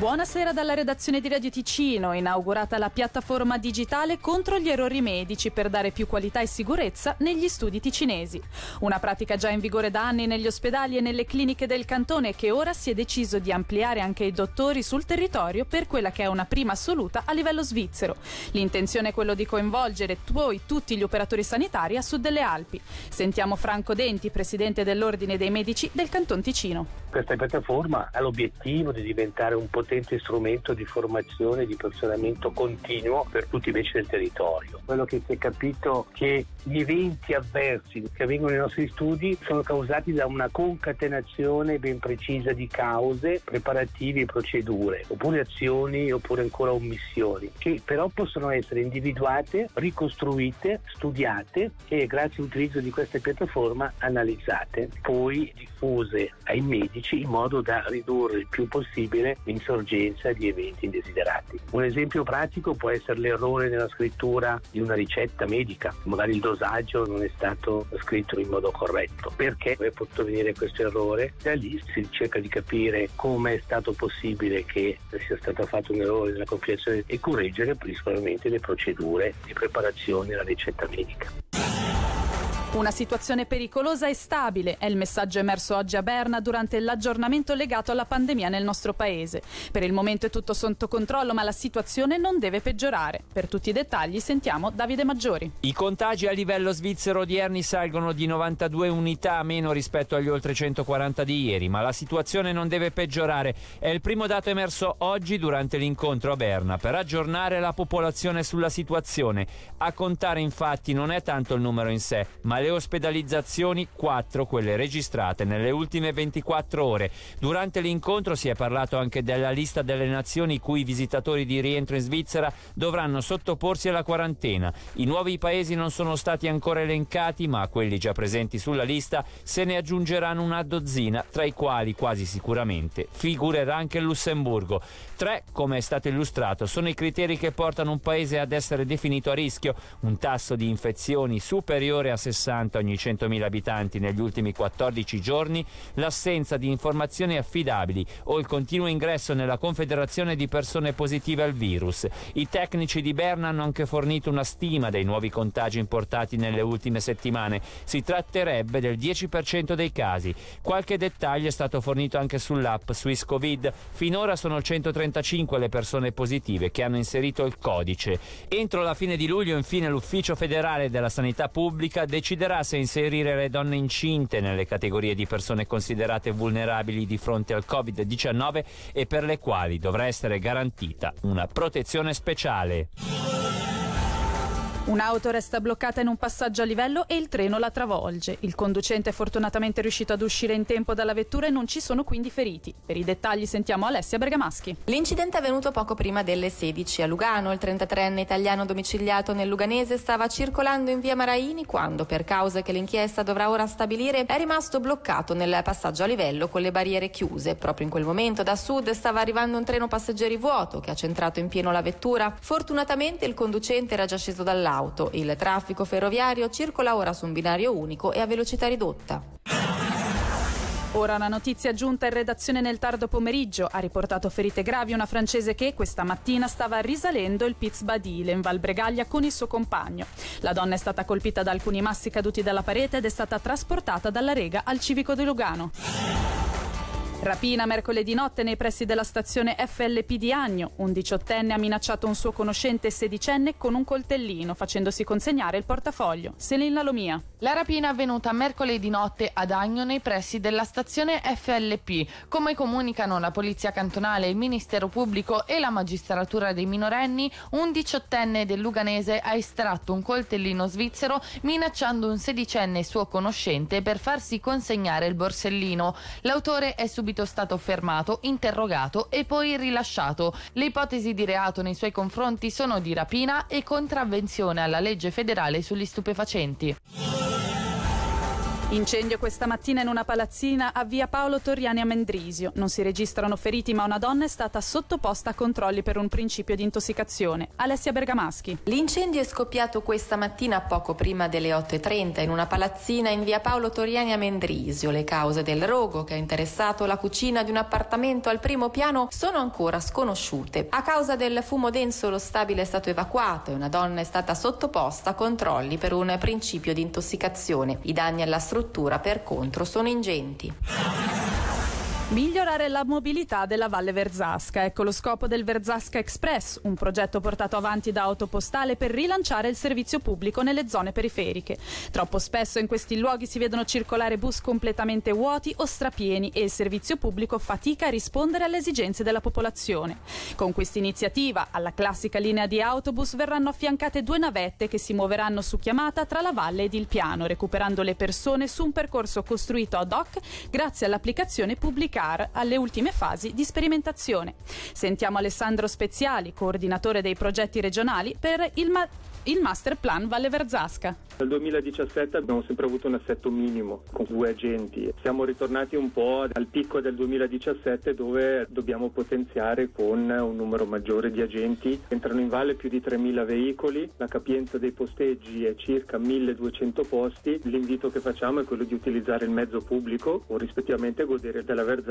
Buonasera dalla redazione di Radio Ticino, inaugurata la piattaforma digitale contro gli errori medici per dare più qualità e sicurezza negli studi ticinesi. Una pratica già in vigore da anni negli ospedali e nelle cliniche del cantone che ora si è deciso di ampliare anche ai dottori sul territorio per quella che è una prima assoluta a livello svizzero. L'intenzione è quello di coinvolgere poi tutti gli operatori sanitari a sud delle Alpi. Sentiamo Franco Denti, presidente dell'Ordine dei Medici del Canton Ticino. Questa piattaforma ha l'obiettivo di diventare un potente potente strumento di formazione e di personamento continuo per tutti i medici del territorio. Quello che si è capito è che gli eventi avversi che avvengono nei nostri studi sono causati da una concatenazione ben precisa di cause, preparativi e procedure, oppure azioni oppure ancora omissioni, che però possono essere individuate, ricostruite, studiate e grazie all'utilizzo di questa piattaforma analizzate, poi diffuse ai medici in modo da ridurre il più possibile l'insorgenza sorgenza di eventi indesiderati. Un esempio pratico può essere l'errore nella scrittura di una ricetta medica, magari il dosaggio non è stato scritto in modo corretto. Perché è potuto venire questo errore? Da lì si cerca di capire come è stato possibile che sia stato fatto un errore nella compilazione e correggere principalmente le procedure di preparazione della ricetta medica. Una situazione pericolosa e stabile è il messaggio emerso oggi a Berna durante l'aggiornamento legato alla pandemia nel nostro paese. Per il momento è tutto sotto controllo, ma la situazione non deve peggiorare. Per tutti i dettagli sentiamo Davide Maggiori. I contagi a livello svizzero odierni salgono di 92 unità meno rispetto agli oltre 140 di ieri, ma la situazione non deve peggiorare. È il primo dato emerso oggi durante l'incontro a Berna per aggiornare la popolazione sulla situazione. A contare infatti non è tanto il numero in sé, ma le ospedalizzazioni 4 quelle registrate nelle ultime 24 ore. Durante l'incontro si è parlato anche della lista delle nazioni i cui visitatori di rientro in Svizzera dovranno sottoporsi alla quarantena. I nuovi paesi non sono stati ancora elencati, ma quelli già presenti sulla lista se ne aggiungeranno una dozzina, tra i quali quasi sicuramente figurerà anche il Lussemburgo. Tre, come è stato illustrato, sono i criteri che portano un paese ad essere definito a rischio, un tasso di infezioni superiore a 60 60 ogni 100.000 abitanti negli ultimi 14 giorni, l'assenza di informazioni affidabili o il continuo ingresso nella Confederazione di persone positive al virus. I tecnici di Berna hanno anche fornito una stima dei nuovi contagi importati nelle ultime settimane. Si tratterebbe del 10% dei casi. Qualche dettaglio è stato fornito anche sull'app Swiss Covid. Finora sono 135 le persone positive che hanno inserito il codice. Entro la fine di luglio, infine, l'Ufficio federale della sanità pubblica deciderà deciderà se inserire le donne incinte nelle categorie di persone considerate vulnerabili di fronte al Covid-19 e per le quali dovrà essere garantita una protezione speciale. Un'auto resta bloccata in un passaggio a livello e il treno la travolge. Il conducente è fortunatamente riuscito ad uscire in tempo dalla vettura e non ci sono quindi feriti. Per i dettagli sentiamo Alessia Bergamaschi. L'incidente è avvenuto poco prima delle 16 a Lugano. Il 33enne italiano domiciliato nel Luganese stava circolando in via Maraini quando, per cause che l'inchiesta dovrà ora stabilire, è rimasto bloccato nel passaggio a livello con le barriere chiuse. Proprio in quel momento da sud stava arrivando un treno passeggeri vuoto che ha centrato in pieno la vettura. Fortunatamente il conducente era già sceso dall'auto dell'auto. Il traffico ferroviario circola ora su un binario unico e a velocità ridotta. Ora una notizia giunta in redazione nel tardo pomeriggio. Ha riportato ferite gravi una francese che questa mattina stava risalendo il Piz Badile in Val Bregaglia con il suo compagno. La donna è stata colpita da alcuni massi caduti dalla parete ed è stata trasportata dalla Rega al civico di Lugano. Rapina mercoledì notte nei pressi della stazione FLP di Agno. Un diciottenne ha minacciato un suo conoscente sedicenne con un coltellino, facendosi consegnare il portafoglio. Selin Lalomia. La rapina è avvenuta mercoledì notte ad Agno nei pressi della stazione FLP. Come comunicano la Polizia Cantonale, il Ministero Pubblico e la Magistratura dei minorenni, un diciottenne del Luganese ha estratto un coltellino svizzero minacciando un sedicenne suo conoscente per farsi consegnare il borsellino. L'autore è subito subito stato fermato, interrogato e poi rilasciato. Le ipotesi di reato nei suoi confronti sono di rapina e contravvenzione alla legge federale sugli stupefacenti. Incendio questa mattina in una palazzina a via Paolo Torriani a Mendrisio. Non si registrano feriti, ma una donna è stata sottoposta a controlli per un principio di intossicazione. Alessia Bergamaschi. L'incendio è scoppiato questa mattina poco prima delle 8.30 in una palazzina in via Paolo Torriani a Mendrisio. Le cause del rogo che ha interessato la cucina di un appartamento al primo piano sono ancora sconosciute. A causa del fumo denso lo stabile è stato evacuato e una donna è stata sottoposta a controlli per un principio di intossicazione. I danni alla struttura struttura per contro sono ingenti. Migliorare la mobilità della Valle Verzasca. Ecco lo scopo del Verzasca Express, un progetto portato avanti da Autopostale per rilanciare il servizio pubblico nelle zone periferiche. Troppo spesso in questi luoghi si vedono circolare bus completamente vuoti o strapieni e il servizio pubblico fatica a rispondere alle esigenze della popolazione. Con questa iniziativa, alla classica linea di autobus verranno affiancate due navette che si muoveranno su chiamata tra la valle ed il piano, recuperando le persone su un percorso costruito ad hoc grazie all'applicazione pubblicata CAR alle ultime fasi di sperimentazione. Sentiamo Alessandro Speziali, coordinatore dei progetti regionali per il, ma- il Master Plan Valle Verzasca. Nel 2017 abbiamo sempre avuto un assetto minimo con due agenti. Siamo ritornati un po' al picco del 2017 dove dobbiamo potenziare con un numero maggiore di agenti. Entrano in valle più di 3.000 veicoli, la capienza dei posteggi è circa 1.200 posti. L'invito che facciamo è quello di utilizzare il mezzo pubblico o rispettivamente godere della Verzasca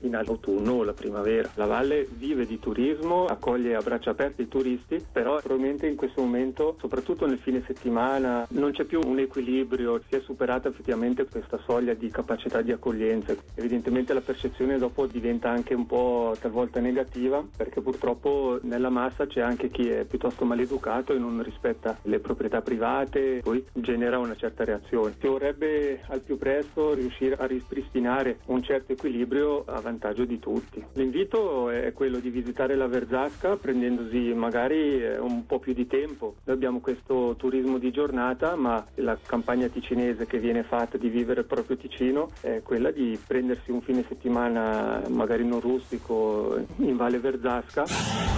in autunno o la primavera. La valle vive di turismo, accoglie a braccia aperte i turisti, però probabilmente in questo momento, soprattutto nel fine settimana, non c'è più un equilibrio, si è superata effettivamente questa soglia di capacità di accoglienza. Evidentemente la percezione dopo diventa anche un po' talvolta negativa perché purtroppo nella massa c'è anche chi è piuttosto maleducato e non rispetta le proprietà private, poi genera una certa reazione. Si vorrebbe al più presto riuscire a ripristinare un certo equilibrio a vantaggio di tutti. L'invito è quello di visitare la Verzasca prendendosi magari eh, un po' più di tempo. Noi abbiamo questo turismo di giornata ma la campagna ticinese che viene fatta di vivere proprio Ticino è quella di prendersi un fine settimana magari non rustico in Valle Verzasca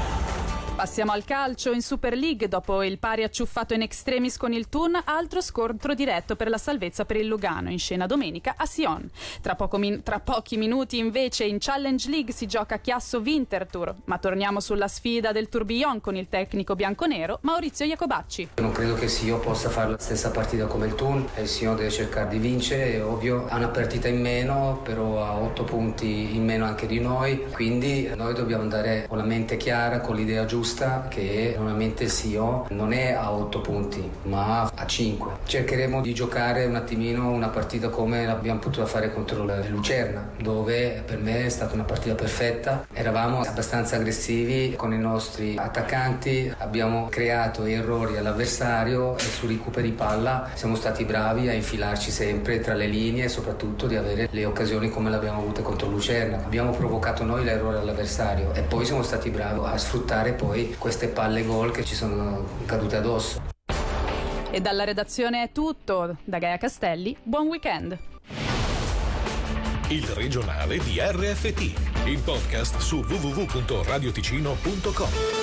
Passiamo al calcio in Super League. Dopo il pari acciuffato in extremis con il Thun, altro scontro diretto per la salvezza per il Lugano, in scena domenica a Sion. Tra, min- tra pochi minuti invece in Challenge League si gioca Chiasso Winterthur. Ma torniamo sulla sfida del Tourbillon con il tecnico bianconero Maurizio Iacobacci. Non credo che Sion possa fare la stessa partita come il Thun. Il Sion deve cercare di vincere, è ovvio. Ha una partita in meno, però ha otto punti in meno anche di noi. Quindi noi dobbiamo andare con la mente chiara, con l'idea giusta giusta che normalmente il SIO non è a 8 punti ma a 5. Cercheremo di giocare un attimino una partita come l'abbiamo potuto fare contro la Lucerna dove per me è stata una partita perfetta. Eravamo abbastanza aggressivi con i nostri attaccanti, abbiamo creato errori all'avversario e su recuperi palla siamo stati bravi a infilarci sempre tra le linee e soprattutto di avere le occasioni come le abbiamo avute contro Lucerna. Abbiamo provocato noi l'errore all'avversario e poi siamo stati bravi a sfruttare poi poi queste palle gol che ci sono cadute addosso. E dalla redazione è tutto. Da Gaia Castelli, buon weekend. Il regionale di RFT, il podcast su www.radioticino.com.